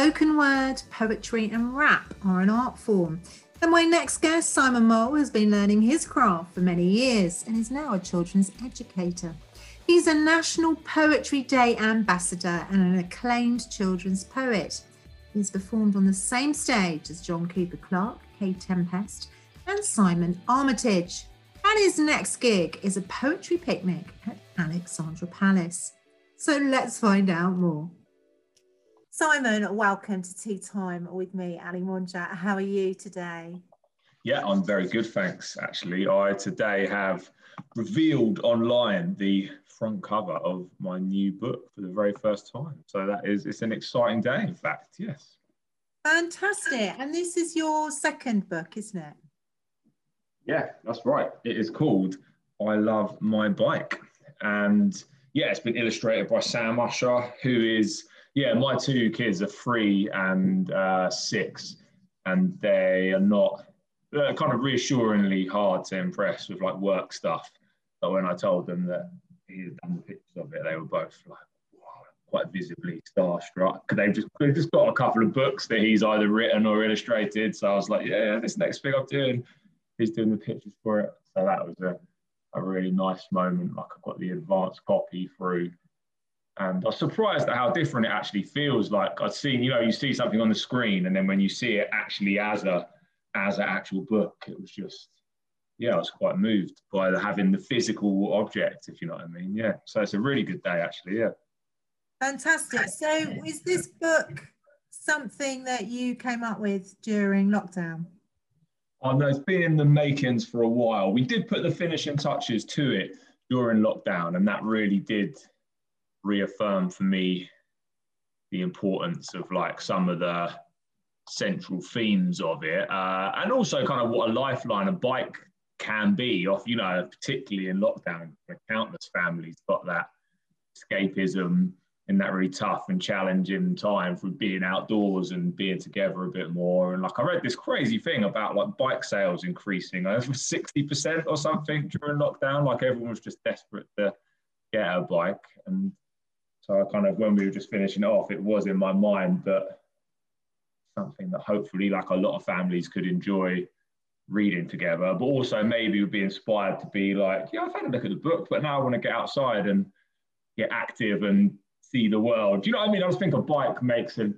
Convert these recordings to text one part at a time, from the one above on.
spoken word, poetry, and rap are an art form. And my next guest, Simon Mole, has been learning his craft for many years and is now a children's educator. He's a National Poetry Day ambassador and an acclaimed children's poet. He's performed on the same stage as John Cooper Clarke, Kae Tempest, and Simon Armitage. And his next gig is a poetry picnic at Alexandra Palace. So let's find out more. Simon, welcome to Tea Time with me, Ali Monja. How are you today? Yeah, I'm very good, thanks. Actually, I today have revealed online the front cover of my new book for the very first time. So that is, it's an exciting day, in fact. Yes. Fantastic. And this is your second book, isn't it? Yeah, that's right. It is called I Love My Bike. And yeah, it's been illustrated by Sam Usher, who is, yeah, my two kids are three and uh, six, and they are not kind of reassuringly hard to impress with like work stuff. But when I told them that he had done the pictures of it, they were both like, wow, quite visibly starstruck they've just they've just got a couple of books that he's either written or illustrated. So I was like, yeah, this next thing I'm doing, he's doing the pictures for it. So that was a, a really nice moment. Like I got the advanced copy through. And I was surprised at how different it actually feels. Like I've seen, you know, you see something on the screen, and then when you see it actually as a as an actual book, it was just yeah, I was quite moved by having the physical object, if you know what I mean. Yeah. So it's a really good day actually, yeah. Fantastic. So, is this book something that you came up with during lockdown? Oh, no, it's been in the makings for a while. We did put the finishing touches to it during lockdown, and that really did reaffirm for me the importance of like some of the central themes of it, uh, and also kind of what a lifeline a bike can be. Off, you know, particularly in lockdown, countless families got that escapism in that really tough and challenging time for being outdoors and being together a bit more. And like I read this crazy thing about like bike sales increasing over 60% or something during lockdown. Like everyone was just desperate to get a bike. And so I kind of when we were just finishing off, it was in my mind that something that hopefully like a lot of families could enjoy reading together, but also maybe would be inspired to be like, yeah, I've had a look at the book, but now I want to get outside and get active and see the world. Do you know what I mean? I just think a bike makes a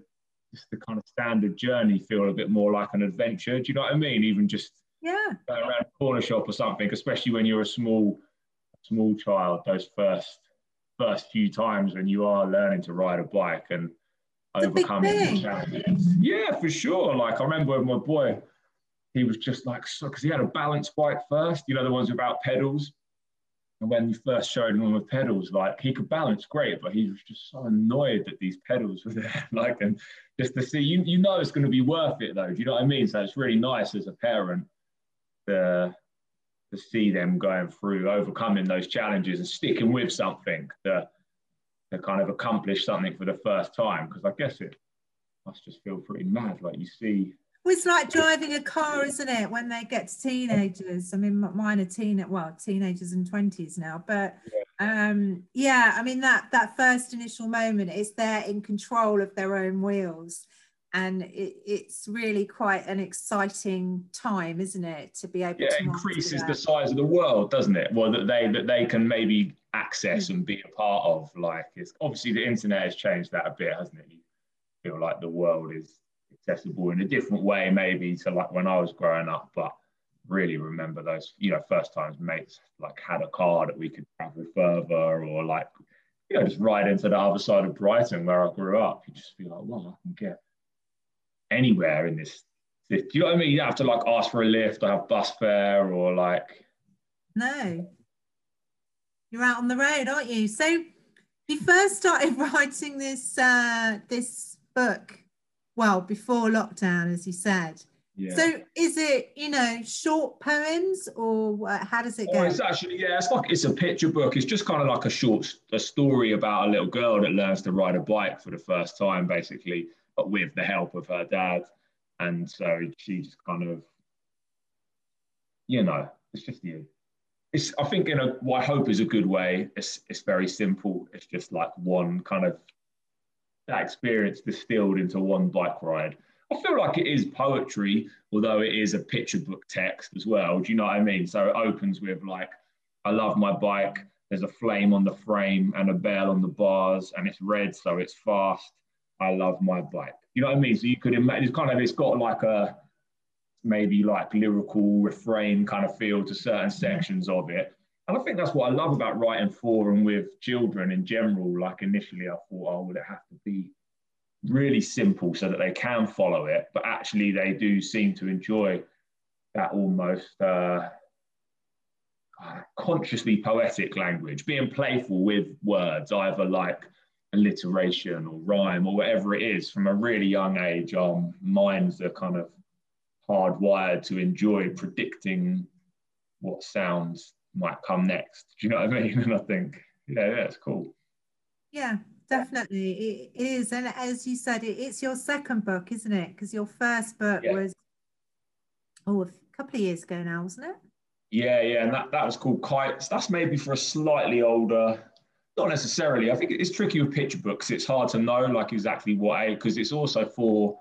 just the kind of standard journey feel a bit more like an adventure. Do you know what I mean? Even just yeah, going around a corner shop or something, especially when you're a small small child, those first first few times when you are learning to ride a bike and it's overcoming challenges. Yeah, for sure. Like I remember with my boy, he was just like so because he had a balance bike first, you know, the ones without pedals. And when you first showed him with pedals, like he could balance great, but he was just so annoyed that these pedals were there. like, and just to see, you, you know, it's going to be worth it though. Do you know what I mean? So it's really nice as a parent to, to see them going through, overcoming those challenges and sticking with something to, to kind of accomplish something for the first time. Because I guess it must just feel pretty mad. Like you see well, it's like driving a car, isn't it? When they get to teenagers. I mean, mine are teen, well, teenagers and twenties now. But um, yeah, I mean that that first initial moment is they're in control of their own wheels, and it, it's really quite an exciting time, isn't it? To be able yeah, to increases the size of the world, doesn't it? Well, that they that they can maybe access mm. and be a part of. Like, it's obviously the internet has changed that a bit, hasn't it? You feel like the world is accessible in a different way, maybe to like when I was growing up. But really remember those, you know, first times mates like had a car that we could travel further or like, you know, just ride into the other side of Brighton where I grew up. You just be like, well, I can get anywhere in this. Do you know what I mean? You don't have to like ask for a lift or have bus fare or like. No. You're out on the road, aren't you? So you first started writing this uh, this book well before lockdown, as you said. Yeah. So is it, you know, short poems or how does it go? Oh, it's actually, yeah, it's like it's a picture book. It's just kind of like a short a story about a little girl that learns to ride a bike for the first time, basically, but with the help of her dad. And so she just kind of, you know, it's just you. It's I think in a what I hope is a good way. It's it's very simple. It's just like one kind of that experience distilled into one bike ride. I feel like it is poetry, although it is a picture book text as well. Do you know what I mean? So it opens with like, I love my bike. There's a flame on the frame and a bell on the bars, and it's red, so it's fast. I love my bike. You know what I mean? So you could imagine it's kind of it's got like a maybe like lyrical refrain kind of feel to certain sections of it. And I think that's what I love about writing for and with children in general. Like initially, I thought, oh, would it have to be really simple so that they can follow it? But actually, they do seem to enjoy that almost uh, consciously poetic language, being playful with words, either like alliteration or rhyme or whatever it is from a really young age. Our minds are kind of hardwired to enjoy predicting what sounds might come next. Do you know what I mean? And I think, yeah, that's cool. Yeah, definitely. It is. And as you said, it's your second book, isn't it? Because your first book yeah. was, oh, a couple of years ago now, wasn't it? Yeah, yeah. And that, that was called Kites. That's maybe for a slightly older, not necessarily. I think it's tricky with picture books. It's hard to know like exactly what age, because it's also for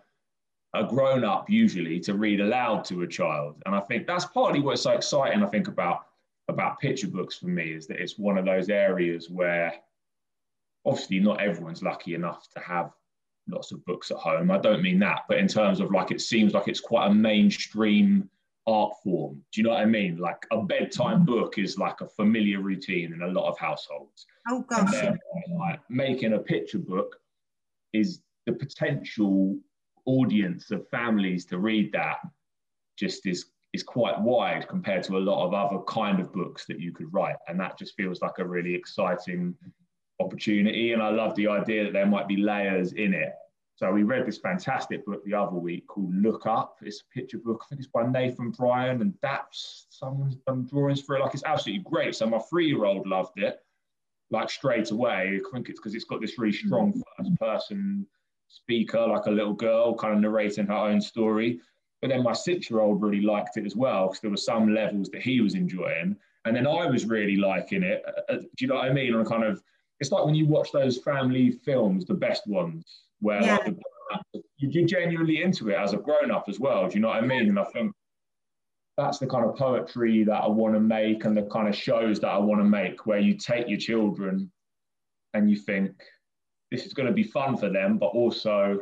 a grown up usually to read aloud to a child. And I think that's partly what's so exciting, I think, about about picture books for me is that it's one of those areas where obviously not everyone's lucky enough to have lots of books at home. I don't mean that, but in terms of like it seems like it's quite a mainstream art form. Do you know what I mean? Like a bedtime mm-hmm. book is like a familiar routine in a lot of households. Oh gosh. like, making a picture book is the potential audience of families to read that just is is quite wide compared to a lot of other kind of books that you could write and that just feels like a really exciting opportunity and i love the idea that there might be layers in it so we read this fantastic book the other week called look up it's a picture book i think it's by Nathan Bryon and that's someone's done drawings for it like it's absolutely great so my three-year-old loved it like straight away i think it's because it's got this really strong first person speaker, like a little girl, kind of narrating her own story. But then my six year old really liked it as well because there were some levels that he was enjoying. And then I was really liking it. Uh, uh do you know what I mean? On kind of, it's like when you watch those family films, the best ones, where yeah. like you're genuinely into it as a grown up as well. Do you know what I mean? And I think that's the kind of poetry that I want to make and the kind of shows that I want to make where you take your children and you think, this is going to be fun for them, but also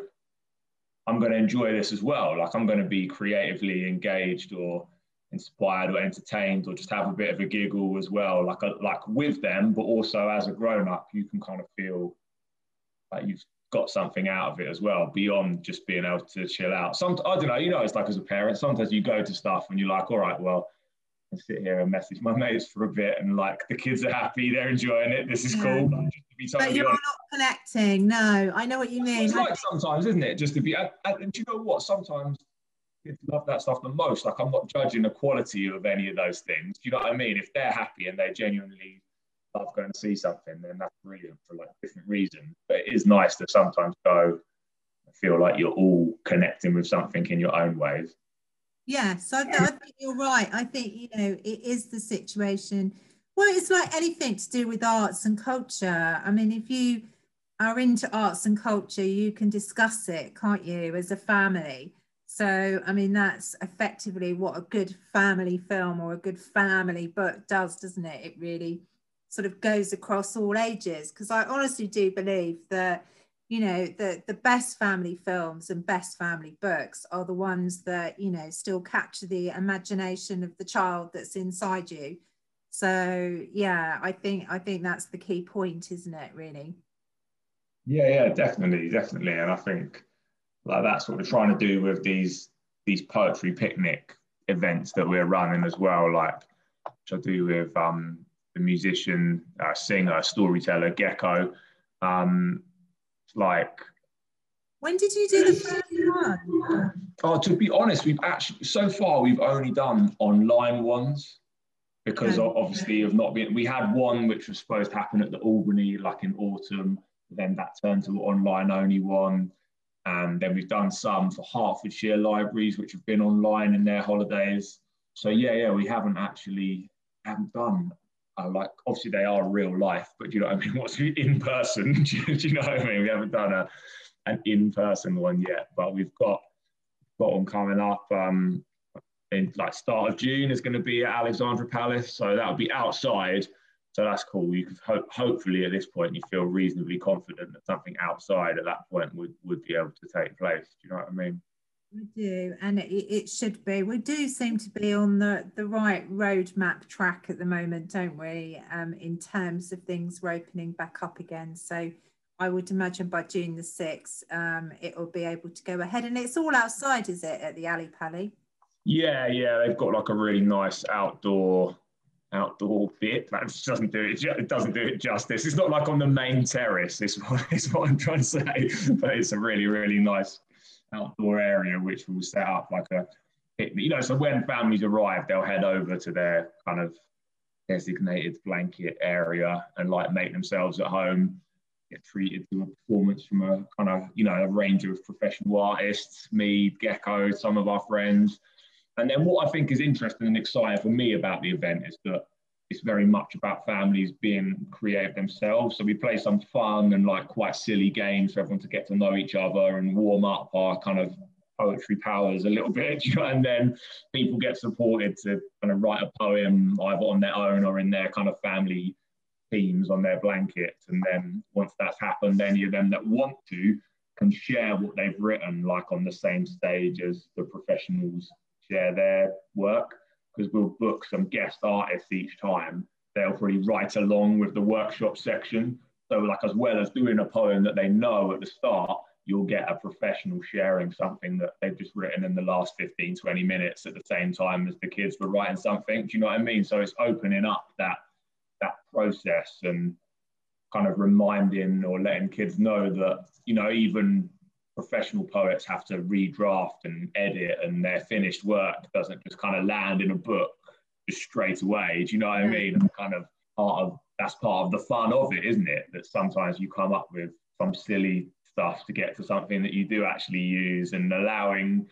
I'm going to enjoy this as well. Like I'm going to be creatively engaged or inspired or entertained or just have a bit of a giggle as well, like a, like with them, but also as a grown up, you can kind of feel like you've got something out of it as well beyond just being able to chill out. Some I don't know, you know, it's like as a parent, sometimes you go to stuff and you're like, all right, well, I sit here and message my mates for a bit and like the kids are happy, they're enjoying it, this is yeah. cool. But you're not connecting. No, I know what you mean. It's like sometimes, isn't it? Just to be, and, and do you know what? Sometimes kids love that stuff the most. Like I'm not judging the quality of any of those things. Do you know what I mean? If they're happy and they're genuinely love going to see something, then that's brilliant for like different reasons. But it is nice to sometimes go feel like you're all connecting with something in your own ways. Yes, I, I think you're right. I think, you know, it is the situation. Well, it's like anything to do with arts and culture. I mean, if you are into arts and culture, you can discuss it, can't you, as a family? So, I mean, that's effectively what a good family film or a good family book does, doesn't it? It really sort of goes across all ages. Because I honestly do believe that you know the the best family films and best family books are the ones that you know still capture the imagination of the child that's inside you so yeah i think i think that's the key point isn't it really yeah yeah definitely definitely and i think like that's what we're trying to do with these these poetry picnic events that we're running as well like which i do with um the musician uh, singer storyteller gecko um like when did you do the first one? Oh, to be honest, we've actually so far we've only done online ones because okay. obviously of not being. We had one which was supposed to happen at the Albany, like in autumn. Then that turned to an online only one, and then we've done some for Hertfordshire libraries which have been online in their holidays. So yeah, yeah, we haven't actually haven't done I like obviously they are real life, but you know what I mean? What's in person? do, you, know what I mean? We haven't done a an in person one yet, but we've got got one coming up. Um, in like start of June is going to be at Alexandra Palace, so that'll be outside. So that's cool. You could hope, hopefully at this point you feel reasonably confident that something outside at that point would would be able to take place. Do you know what I mean? We do, and it, it should be. We do seem to be on the, the right roadmap track at the moment, don't we? Um, in terms of things we're opening back up again. So I would imagine by June the 6th, um, it will be able to go ahead. And it's all outside, is it, at the Ally Pally? Yeah, yeah. They've got like a really nice outdoor outdoor bit. That doesn't do it. It doesn't do it justice. It's not like on the main terrace. Is what, is what I'm trying to say. But it's a really, really nice outdoor area which will set up like a you know so when families arrive they'll head over to their kind of designated blanket area and like make themselves at home get treated to a performance from a kind of you know a range of professional artists me gecko some of our friends. And then what i think is interesting and exciting for me about the event is that it's very much about families being creative themselves. So we play some fun and like quite silly games for everyone to get to know each other and warm up our kind of poetry powers a little bit. and then people get supported to kind of write a poem either on their own or in their kind of family teams on their blankets. And then once that's happened, any of them that want to can share what they've written, like on the same stage as the professionals share their work because we'll book some guest artists each time. They'll probably write along with the workshop section. So, like, as well as doing a poem that they know at the start, you'll get a professional sharing something that they've just written in the last 15, 20 minutes at the same time as the kids were writing something. Do you know what I mean? So, it's opening up that that process and kind of reminding or letting kids know that, you know, even professional poets have to redraft and edit, and their finished work doesn't just kind of land in a book just straight away. Do you know what I mean? And kind of part of that's part of the fun of it, isn't it? That sometimes you come up with some silly stuff to get to something that you do actually use, and allowing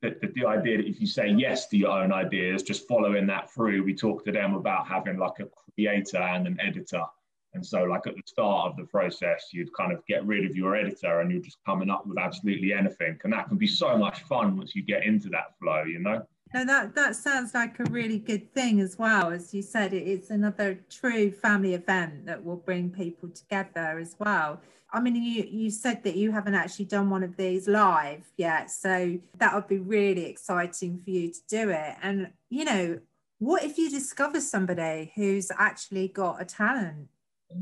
the, the, the, idea that if you say yes to your own ideas, just following that through. We talked to them about having like a creator and an editor and so, like at the start of the process, you'd kind of get rid of your editor and you're just coming up with absolutely anything. And that can be so much fun once you get into that flow, you know? No, that, that sounds like a really good thing as well. As you said, it's another true family event that will bring people together as well. I mean, you, you said that you haven't actually done one of these live yet. So that would be really exciting for you to do it. And, you know, what if you discover somebody who's actually got a talent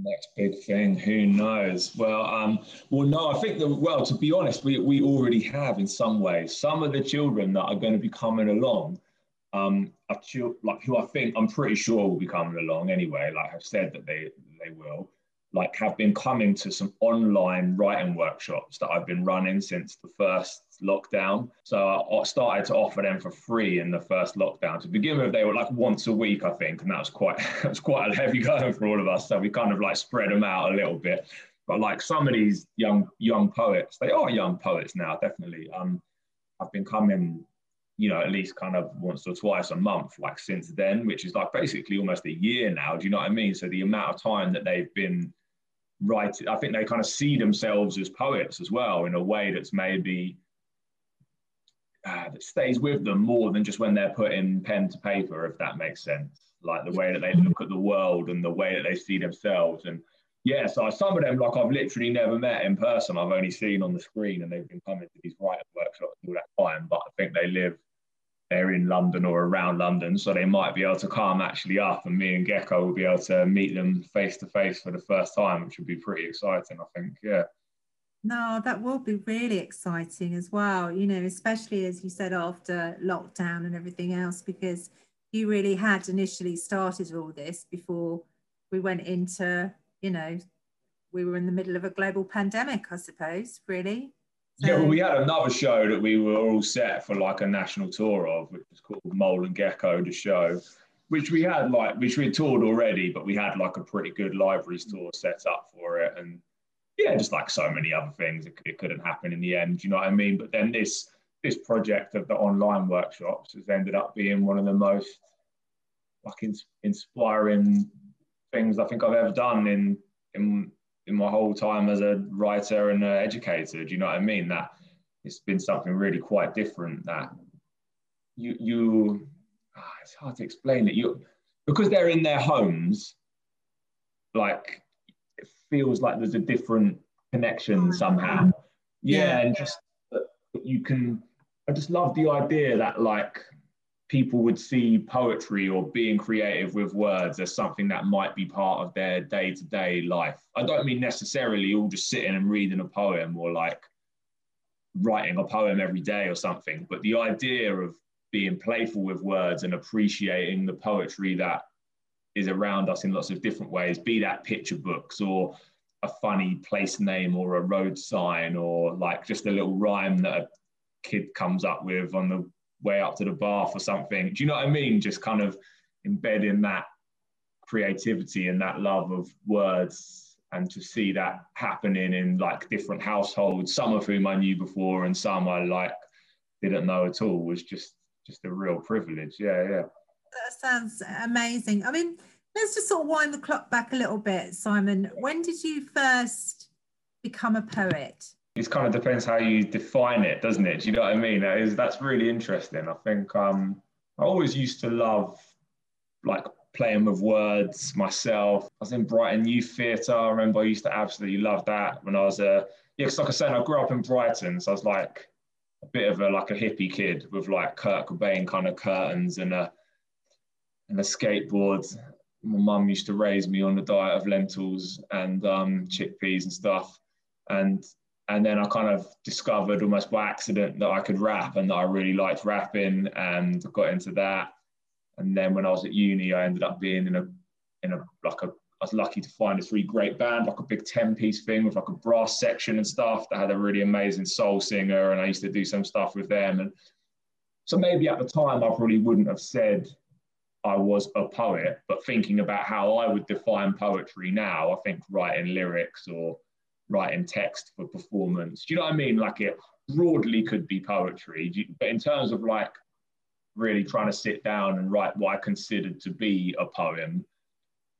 next big thing who knows? Well um well no i think that well to be honest we, we already have in some ways. Some of the children that are going to be coming along um are like who i think i'm pretty sure will be coming along anyway like i've said that they they will like have been coming to some online writing workshops that I've been running since the first lockdown. So I started to offer them for free in the first lockdown. To begin with, they were like once a week, I think, and that was quite that was quite a heavy going for all of us. So we kind of like spread them out a little bit. But like some of these young young poets, they are young poets now, definitely. Um, I've been coming, you know, at least kind of once or twice a month, like since then, which is like basically almost a year now. Do you know what I mean? So the amount of time that they've been write i think they kind of see themselves as poets as well in a way that's maybe uh, that stays with them more than just when they're putting pen to paper if that makes sense. Like the way that they look at the world and the way that they see themselves. And yeah so some of them like i've literally never met in person. I've only seen on the screen and they've been coming to these writing workshops all that time but i think they live they're in London or around London, so they might be able to come actually up, and me and Gecko will be able to meet them face to face for the first time, which would be pretty exciting, I think. Yeah. No, that will be really exciting as well, you know, especially as you said after lockdown and everything else, because you really had initially started all this before we went into, you know, we were in the middle of a global pandemic, I suppose, really. Yeah, well, we had another show that we were all set for like a national tour of, which was called Mole and Gecko, the show, which we had like, which we toured already, but we had like a pretty good libraries tour set up for it. And yeah, just like so many other things, it, it couldn't happen in the end. You know what I mean? But then this this project of the online workshops has ended up being one of the most like in, inspiring things I think I've ever done in in in my whole time as a writer and an educator. Do you know what I mean? That it's been something really quite different. That you you ah, it's hard to explain it. You because they're in their homes, like it feels like there's a different connection mm-hmm. somehow. Yeah, yeah. and just uh, you can. I just love the idea that like people would see poetry or being creative with words as something that might be part of their day-to-day life. I don't mean necessarily all just sitting and reading a poem or like writing a poem every day or something, but the idea of being playful with words and appreciating the poetry that is around us in lots of different ways, be that picture books or a funny place name or a road sign or like just a little rhyme that a kid comes up with on the way up to the bar for something. Do you know what I mean? Just kind of embedding that creativity and that love of words and to see that happening in like different households, some of whom I knew before and some I like didn't know at all was just just a real privilege. Yeah, yeah. That sounds amazing. I mean, let's just sort of wind the clock back a little bit, Simon. When did you first become a poet? It kind of depends how you define it, doesn't it? Do you know what I mean? That is, that's really interesting. I think um, I always used to love like playing with words myself. I was in Brighton Youth Theatre. I remember I used to absolutely love that when I was a yeah. Cause like I said, I grew up in Brighton, so I was like a bit of a like a hippie kid with like Kurt Cobain kind of curtains and a and a skateboard. My mum used to raise me on a diet of lentils and um, chickpeas and stuff. And and then I kind of discovered almost by accident that I could rap and that I really liked rapping and got into that. And then when I was at uni, I ended up being in a in a like a I was lucky to find a really great band, like a big 10 piece thing with like a brass section and stuff that had a really amazing soul singer. And I used to do some stuff with them. And so maybe at the time, I probably wouldn't have said I was a poet, but thinking about how I would define poetry now, I think writing lyrics or writing text for performance. Do you know what I mean? Like it broadly could be poetry, but in terms of like really trying to sit down and write what I considered to be a poem,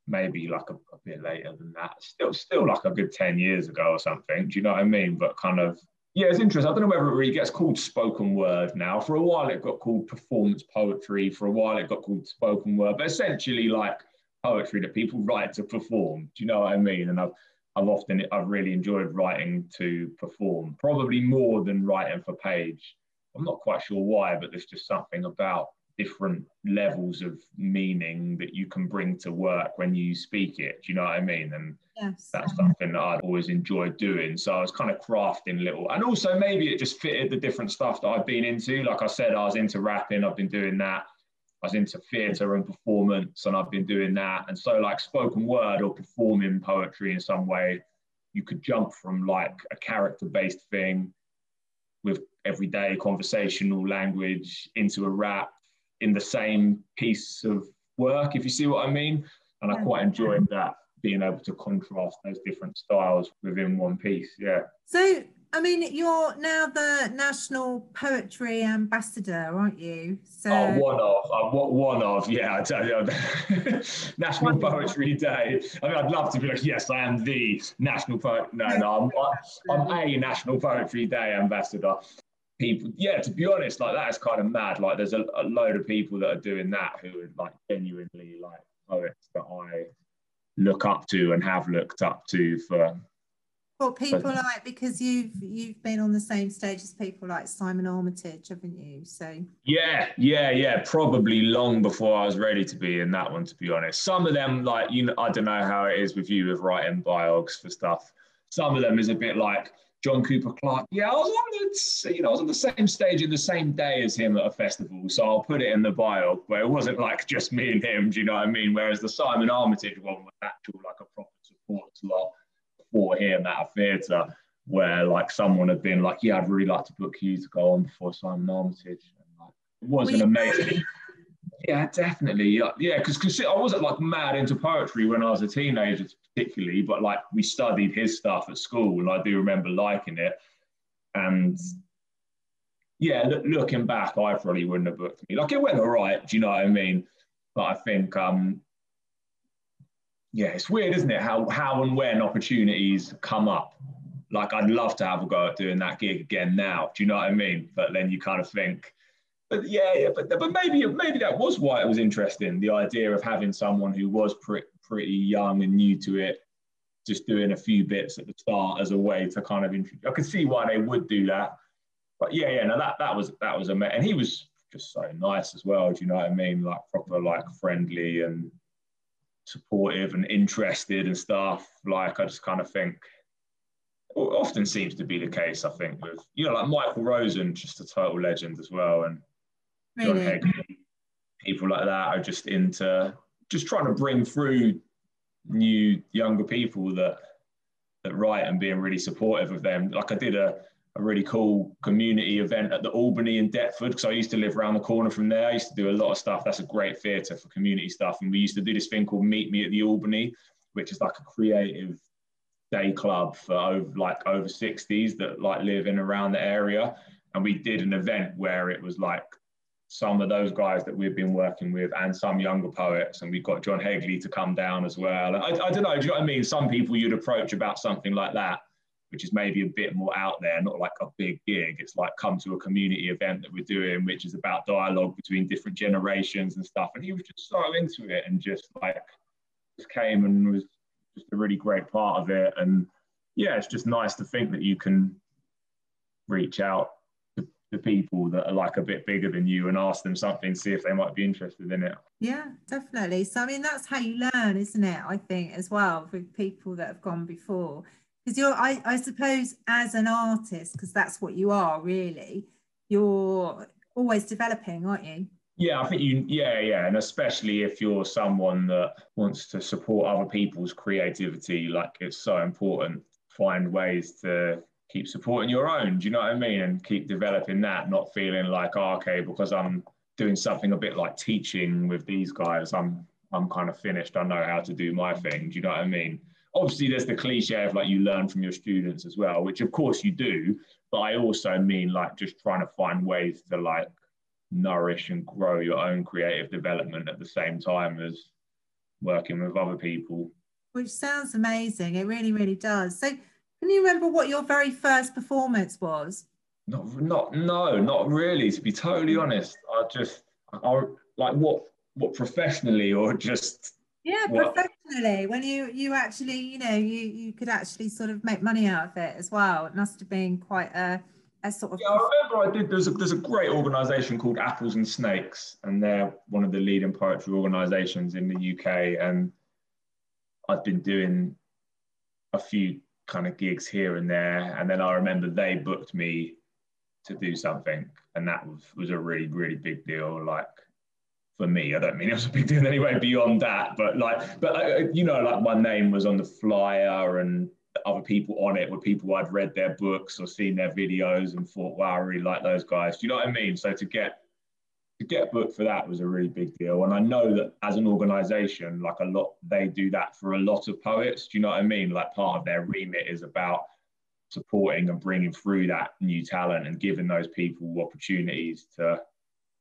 maybe like a, a, bit later than that. Still, still like a good 10 years ago or something. Do you know what I mean? But kind of, yeah, it's interesting. I don't know whether it really gets called spoken word now. For a while, it got called performance poetry. For a while, it got called spoken word, but essentially like poetry that people write to perform. Do you know what I mean? And I've I've often I've really enjoyed writing to perform, probably more than writing for page. I'm not quite sure why, but there's just something about different levels of meaning that you can bring to work when you speak it. Do you know what I mean? And yes. that's something that I'd always enjoyed doing. So I was kind of crafting little, and also maybe it just fitted the different stuff that I've been into. Like I said, I was into rapping. I've been doing that. I was into theatre and performance, and I've been doing that. And so, like spoken word or performing poetry in some way, you could jump from like a character based thing with everyday conversational language into a rap in the same piece of work, if you see what I mean. And I quite enjoyed that being able to contrast those different styles within one piece. Yeah. So I mean, you're now the national poetry ambassador, aren't you? So oh, one of, uh, one of, yeah. I tell you, National Poetry Day. I mean, I'd love to be like, yes, I am the national poet. No, no, I'm, I'm a National Poetry Day ambassador. People, yeah. To be honest, like that is kind of mad. Like, there's a, a load of people that are doing that who are like genuinely like poets that I look up to and have looked up to for well, people but, like because you've you've been on the same stage as people like Simon Armitage, haven't you? So yeah, yeah, yeah. Probably long before I was ready to be in that one, to be honest. Some of them, like you know, I don't know how it is with you with writing biogs for stuff. Some of them is a bit like John Cooper Clarke. Yeah, I was on the you know I was on the same stage in the same day as him at a festival, so I'll put it in the bio. But it wasn't like just me and him. Do you know what I mean? Whereas the Simon Armitage one was actual like a proper support slot for him at a theatre where like someone had been like, yeah, I'd really like to book you to go on before Simon Armitage. And, like, it was an amazing. Yeah, definitely. Yeah, because because I wasn't like mad into poetry when I was a teenager, particularly, but like we studied his stuff at school, and I do remember liking it. And yeah, look, looking back, I probably wouldn't have booked me. Like it went all right. Do you know what I mean? But I think um, yeah, it's weird, isn't it? How how and when opportunities come up. Like I'd love to have a go at doing that gig again now. Do you know what I mean? But then you kind of think, but yeah, yeah, but but maybe maybe that was why it was interesting. The idea of having someone who was pretty pretty young and new to it, just doing a few bits at the start as a way to kind of. introduce. I could see why they would do that. But yeah, yeah, no, that that was that was a and he was just so nice as well. Do you know what I mean? Like proper, like friendly and supportive and interested and stuff. Like I just kind of think often seems to be the case. I think with you know like Michael Rosen, just a total legend as well, and John Hegley, people like that are just into just trying to bring through new younger people that that write and being really supportive of them. Like I did a a really cool community event at the Albany in Deptford because I used to live around the corner from there. I used to do a lot of stuff. That's a great theatre for community stuff. And we used to do this thing called Meet Me at the Albany, which is like a creative day club for over like over 60s that like live in around the area. And we did an event where it was like some of those guys that we've been working with and some younger poets. And we got John Hegley to come down as well. I, I don't know, do you know what I mean? Some people you'd approach about something like that which is maybe a bit more out there, not like a big gig. It's like come to a community event that we're doing, which is about dialogue between different generations and stuff. And he was just so into it and just like just came and was just a really great part of it. And yeah, it's just nice to think that you can reach out to, to people that are like a bit bigger than you and ask them something, see if they might be interested in it. Yeah, definitely. So I mean that's how you learn, isn't it? I think as well with people that have gone before because you're I, I suppose as an artist because that's what you are really you're always developing aren't you? Yeah i think you yeah yeah and especially if you're someone that wants to support other people's creativity like it's so important find ways to keep supporting your own do you know what i mean? And keep developing that not feeling like oh, okay because i'm doing something a bit like teaching with these guys i'm i'm kind of finished i know how to do my thing do you know what i mean obviously there's the cliche of like you learn from your students as well, which of course you do. But I also mean like just trying to find ways to like nourish and grow your own creative development at the same time as working with other people. Which sounds amazing. It really, really does. So can you remember what your very first performance was? Not, not, no, not really. To be totally honest, I just, I like what, what professionally or just yeah, professionally, when you you actually, you know, you you could actually sort of make money out of it as well. It must have been quite a a sort of. Yeah, I remember I did. There's a there's a great organisation called Apples and Snakes, and they're one of the leading poetry organisations in the UK. And I've been doing a few kind of gigs here and there, and then I remember they booked me to do something, and that was was a really really big deal. Like for me. I don't mean it was a big deal anyway beyond that, but like, but uh, you know, like my name was on the flyer and other people on it were people I'd read their books or seen their videos and thought, wow, I really like those guys. Do you know what I mean? So to get to get booked for that was a really big deal. And I know that as an organization, like a lot, they do that for a lot of poets. Do you know what I mean? Like part of their remit is about supporting and bringing through that new talent and giving those people opportunities to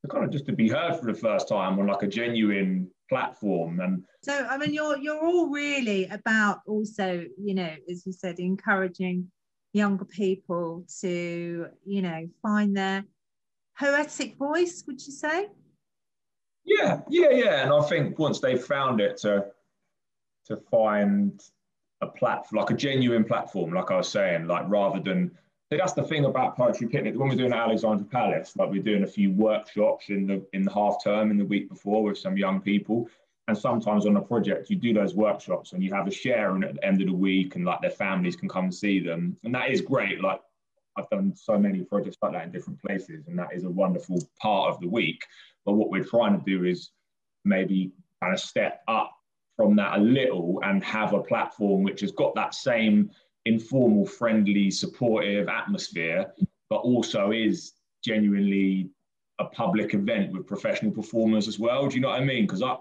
kind of just to be heard for the first time on like a genuine platform and so i mean you're you're all really about also you know as you said encouraging younger people to you know find their poetic voice would you say? Yeah yeah yeah. And i think once they've found it to to find a platform like a genuine platform like i was saying like rather than that's the thing about Poetry Picnic. When we're doing Alexandra Palace, like we're doing a few workshops in the in the half term in the week before with some young people. And sometimes on a project, you do those workshops and you have a sharing at the end of the week, and like their families can come and see them. And that is great. Like I've done so many projects like that in different places, and that is a wonderful part of the week. But what we're trying to do is maybe kind of step up from that a little and have a platform which has got that same informal, friendly, supportive atmosphere, but also is genuinely a public event with professional performers as well. Do you know what I mean? Because I,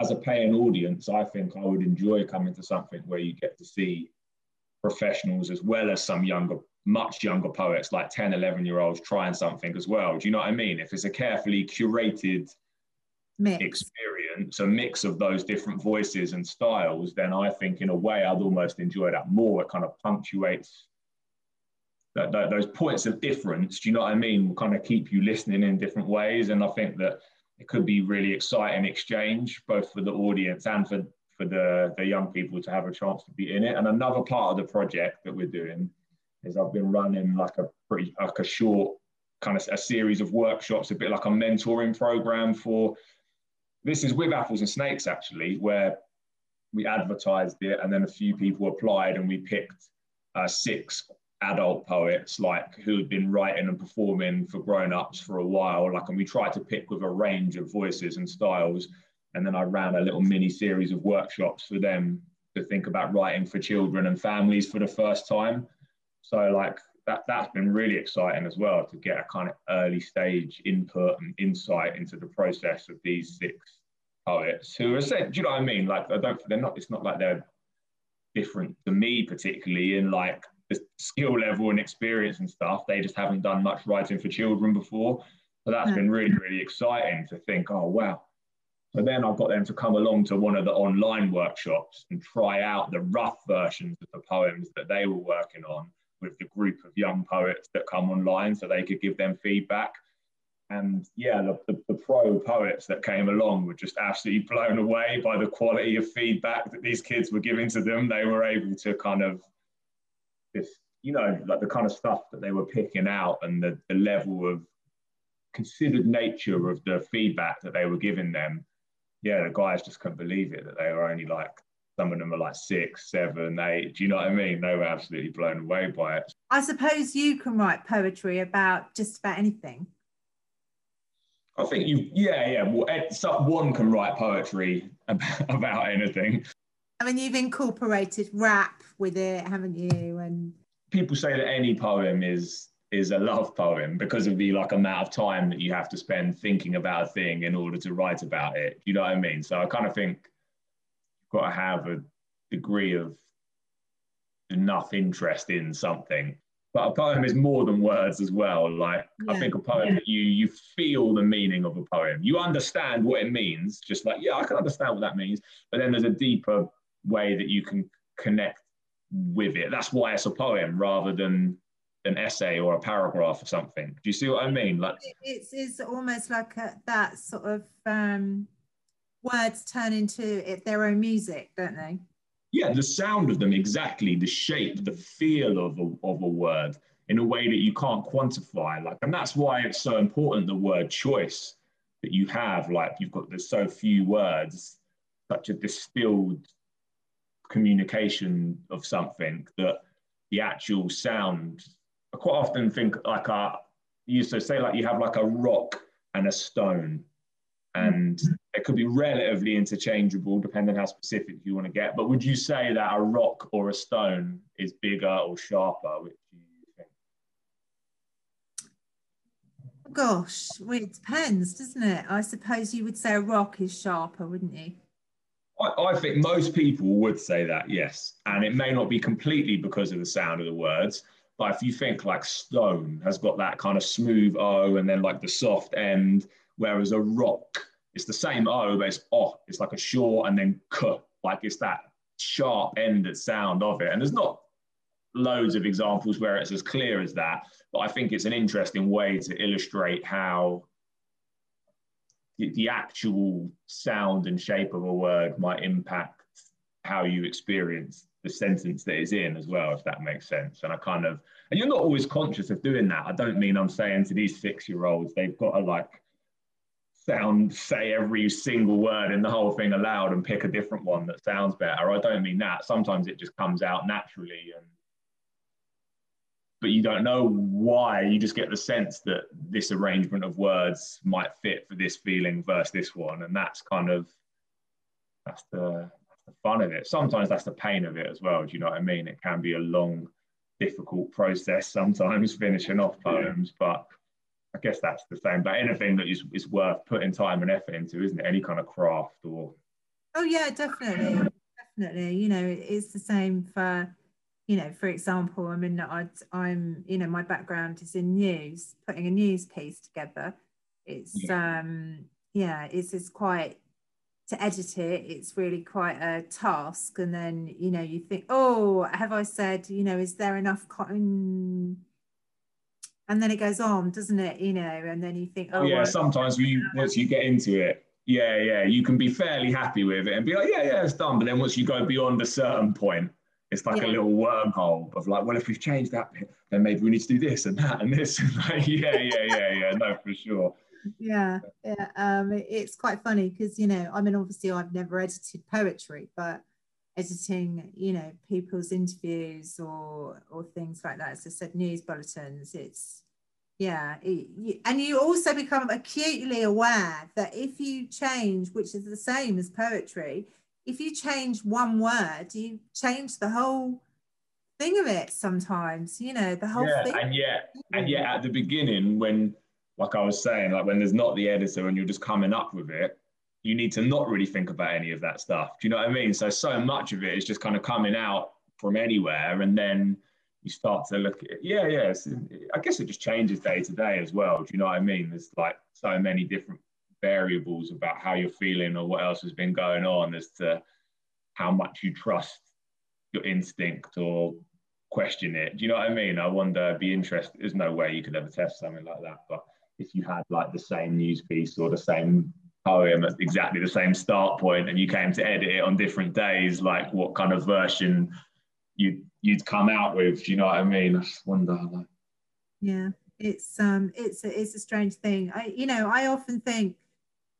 as, a paying audience, I think I would enjoy coming to something where you get to see professionals as well as some younger, much younger poets, like 10, 11 year olds trying something as well. Do you know what I mean? If it's a carefully curated Mix. experience audience a mix of those different voices and styles, then I think in a way I'd almost enjoy that more. It kind of punctuates that, that, those points of difference. Do you know what I mean? Will kind of keep you listening in different ways, and I think that it could be really exciting exchange both for the audience and for for the, the young people to have a chance to be in it. And another part of the project that we're doing is I've been running like a pretty like a short kind of a series of workshops, a bit like a mentoring program for this is with apples and snakes actually, where we advertised it and then a few people applied and we picked uh, six adult poets like who had been writing and performing for grown-ups for a while like and we tried to pick with a range of voices and styles. And then i ran a little mini series of workshops for them to think about writing for children and families for the first time. So like that that's been really exciting as well to get a kind of early stage input and insight into the process of these six poets who are said, do you know what I mean? Like I don't they're not it's not like they're different to me particularly in like the skill level and experience and stuff. They just haven't done much writing for children before. So that's been really, really exciting to think, oh wow. So then I've got them to come along to one of the online workshops and try out the rough versions of the poems that they were working on with the group of young poets that come online so they could give them feedback. And yeah, the, the, the, pro poets that came along were just absolutely blown away by the quality of feedback that these kids were giving to them. They were able to kind of just, you know, like the kind of stuff that they were picking out and the, the level of considered nature of the feedback that they were giving them. Yeah, the guys just couldn't believe it that they were only like some of them are like six, seven, eight. Do you know what I mean? They were absolutely blown away by it. I suppose you can write poetry about just about anything. I think you, yeah, yeah. Well, one can write poetry about, about anything. I mean, you've incorporated rap with it, haven't you? And people say that any poem is is a love poem because of the like amount of time that you have to spend thinking about a thing in order to write about it. Do you know what I mean? So I kind of think got to have a degree of enough interest in something. But a poem is more than words as well. Like yeah. I think a poem yeah. you you feel the meaning of a poem. You understand what it means. Just like yeah, I can understand what that means. But then there's a deeper way that you can connect with it. That's why it's a poem rather than an essay or a paragraph or something. Do you see what I mean? Like it's, it's almost like a, that sort of um, words turn into it, their own music, don't they? Yeah, the sound of them, exactly, the shape, the feel of a, of a word in a way that you can't quantify. Like, and that's why it's so important the word choice that you have. Like, you've got there's so few words, such a distilled communication of something that the actual sound. I quite often think like uh, I used to say like you have like a rock and a stone, and mm-hmm. It could be relatively interchangeable depending how specific you want to get. But would you say that a rock or a stone is bigger or sharper? Which you think? Gosh, well, it depends, doesn't it? I suppose you would say a rock is sharper, wouldn't you? I, I think most people would say that, yes. And it may not be completely because of the sound of the words, but if you think like stone has got that kind of smooth O and then like the soft end, whereas a rock it's the same O, but it's oh, it's like a short and then k, like it's that sharp ended sound of it. And there's not loads of examples where it's as clear as that, but I think it's an interesting way to illustrate how the, the actual sound and shape of a word might impact how you experience the sentence that is in as well, if that makes sense. And I kind of, and you're not always conscious of doing that. I don't mean I'm saying to these six year olds, they've got to like sound say every single word in the whole thing aloud and pick a different one that sounds better. I don't mean that. Sometimes it just comes out naturally and but you don't know why. You just get the sense that this arrangement of words might fit for this feeling versus this one. And that's kind of that's the that's the fun of it. Sometimes that's the pain of it as well. Do you know what I mean? It can be a long, difficult process sometimes finishing off poems, but I guess that's the same. But anything that is, is worth putting time and effort into, isn't it? Any kind of craft or. Oh yeah, definitely, definitely. You know, it's the same for, you know, for example, I mean, i I'm, you know, my background is in news, putting a news piece together. It's, yeah. um, yeah, it's, it's quite to edit it, it's really quite a task. And then, you know, you think, oh, have I said, you know, is there enough cotton? And then it goes on, doesn't it? You know, and then you think, oh, yeah. well, sometimes you once you get into it, yeah, yeah, you can be fairly happy with it and be like, yeah, yeah, it's done. But then once you go beyond a certain point, it's like Yeah. a little wormhole of like, well, if we've changed that bit, then maybe we need to do this and that and this. like, yeah, yeah, yeah, yeah. No, for sure. yeah yeah um it's quite funny because you know i mean obviously i've never edited poetry but editing you know people's interviews or or things like that. As i said news bulletins it's yeah it, you, and you also become acutely aware that if you change which is the same as poetry if you change one word you change the whole thing of it sometimes you know the whole Yeah, thing. and yet, and yet mm. at the beginning, when, like I was saying, like when there's not the editor and you're just coming up with it, you need to not really think about any of that stuff. Do you know what I mean? So, so much of it is just kind of coming out from anywhere. And then you start to look at. Yeah, yeah. I guess it just changes day to day as well. Do you know what I mean? There's like so many different variables about how you're feeling or what else has been going on as to how much you trust your instinct or question it. Do you know what I mean? I wonder, be interested. There's no way you could ever test something like that. But if you had like the same news piece or the same poem at exactly the same start point and you came to edit it on different days, like what kind of version you'd you'd come out with. Do you know what I mean? I just wonder like yeah it's um it's a, it's a strange thing i you know i often think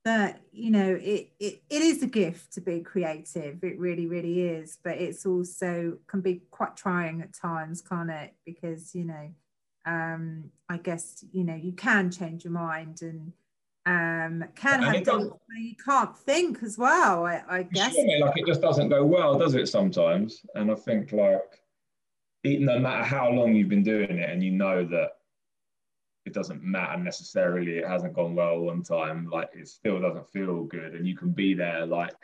that you know it, it it is a gift to be creative it really really is but it's also can be quite trying at times can't it because you know um i guess you know you can change your mind and um can And have days you can't think as well i, I guess Sure, like it just doesn't go well, does it? Sometimes, and I think like, even no matter how long you've been doing it, and you know that it doesn't matter necessarily, it hasn't gone well one time. Like it still doesn't feel good, and you can be there like,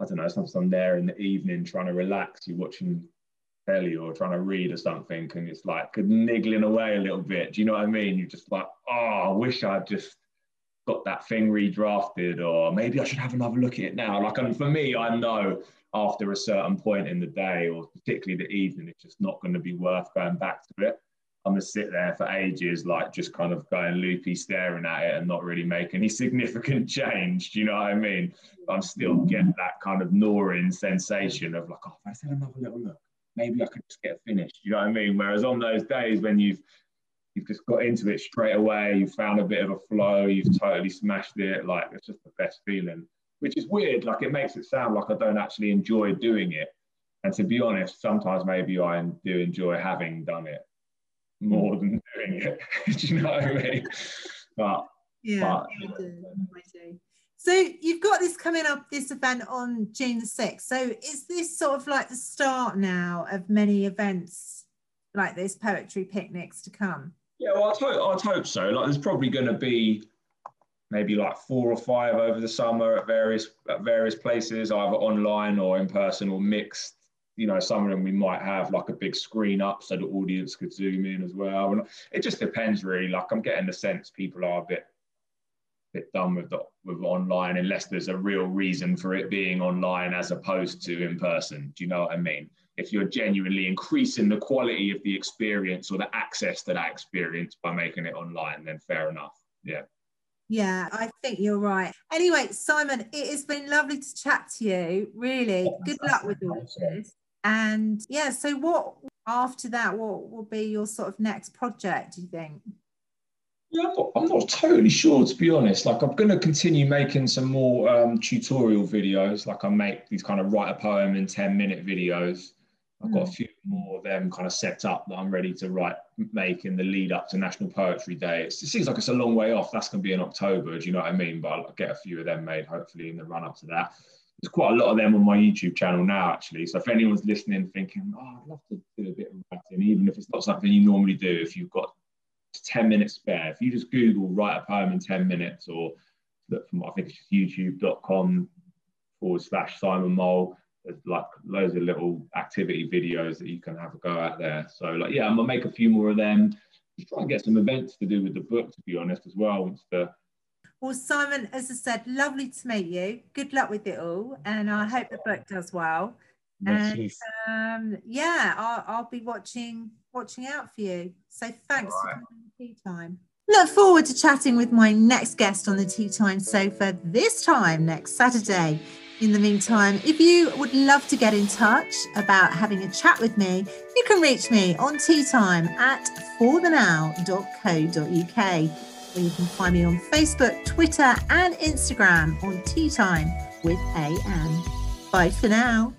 I don't know, sometimes I'm there in the evening trying to relax. You're watching telly or trying to read or something, and it's like niggling away a little bit. Do you know what I mean? You're just like, oh, I wish I'd just got that thing redrafted, or maybe I should have another look at it now. Like, and for me, I know after a certain point in the day, or particularly the evening, it's just not going to be worth going back to it. I'm gonna sit there for ages, like just kind of going loopy, staring at it, and not really make any significant change. Do you know what I mean? I'm still get that kind of gnawing sensation of like, oh, if I just had another little look, maybe I could just get finished. You know what I mean? Whereas on those days when you've you've just got into it straight away, you've found a bit of a flow, you've totally smashed it. Like it's just the best feeling, which is weird. Like it makes it sound like I don't actually enjoy doing it. And to be honest, sometimes maybe I do enjoy having done it more than doing it. do you know what I mean? But Yeah, But- I do. I do. So you've got this coming up, this event on June the 6th. So is this sort of like the start now of many events like this, poetry picnics to come? Yeah, well, I'd hope, I'd hope so. Like, there's probably going to be maybe like four or five over the summer at various at various places, either online or in person or mixed. You know, some of them we might have like a big screen up so the audience could zoom in as well. And it just depends, really. Like, I'm getting the sense people are a bit bit done with the, with online unless there's a real reason for it being online as opposed to in person. Do you know what I mean? If you're genuinely increasing the quality of the experience or the access to that experience by making it online, then fair enough. Yeah. Yeah, I think you're right. Anyway, Simon, it has been lovely to chat to you. Really, good luck with all this. And yeah, so what after that? What will be your sort of next project? Do you think? Yeah, I'm not, I'm not totally sure to be honest. Like, I'm going to continue making some more um, tutorial videos. Like, I make these kind of write a poem in 10 minute videos. I've got a hmm. few more of them kind of set up that I'm ready to write, make in the lead up to National Poetry Day. It's, it seems like it's a long way off. That's going to be in October. Do you know what I mean? But I'll get a few of them made hopefully in the run up to that. There's quite a lot of them on my YouTube channel now, actually. So if anyone's listening, thinking, "Oh, I'd love to do a bit of writing," even if it's not something you normally do, if you've got 10 minutes spare. If you just Google write a poem in 10 minutes or look from I think it's just youtube.com forward slash Simon Mole. There's like loads of little activity videos that you can have a go at there. So like yeah, I'm gonna make a few more of them. Just try and get some events to do with the book, to be honest, as well. Once the Well, Simon, as I said, lovely to meet you. Good luck with it all, and I hope the book does well. And um, yeah, I'll, I'll, be watching watching out for you. So thanks right. for coming to tea time. Look forward to chatting with my next guest on the Tea Time sofa this time next Saturday. In the meantime, if you would love to get in touch about having a chat with me, you can reach me on teatime at forthenow.co.uk or you can find me on Facebook, Twitter, and Instagram on Tea Time with AM. Bye for now.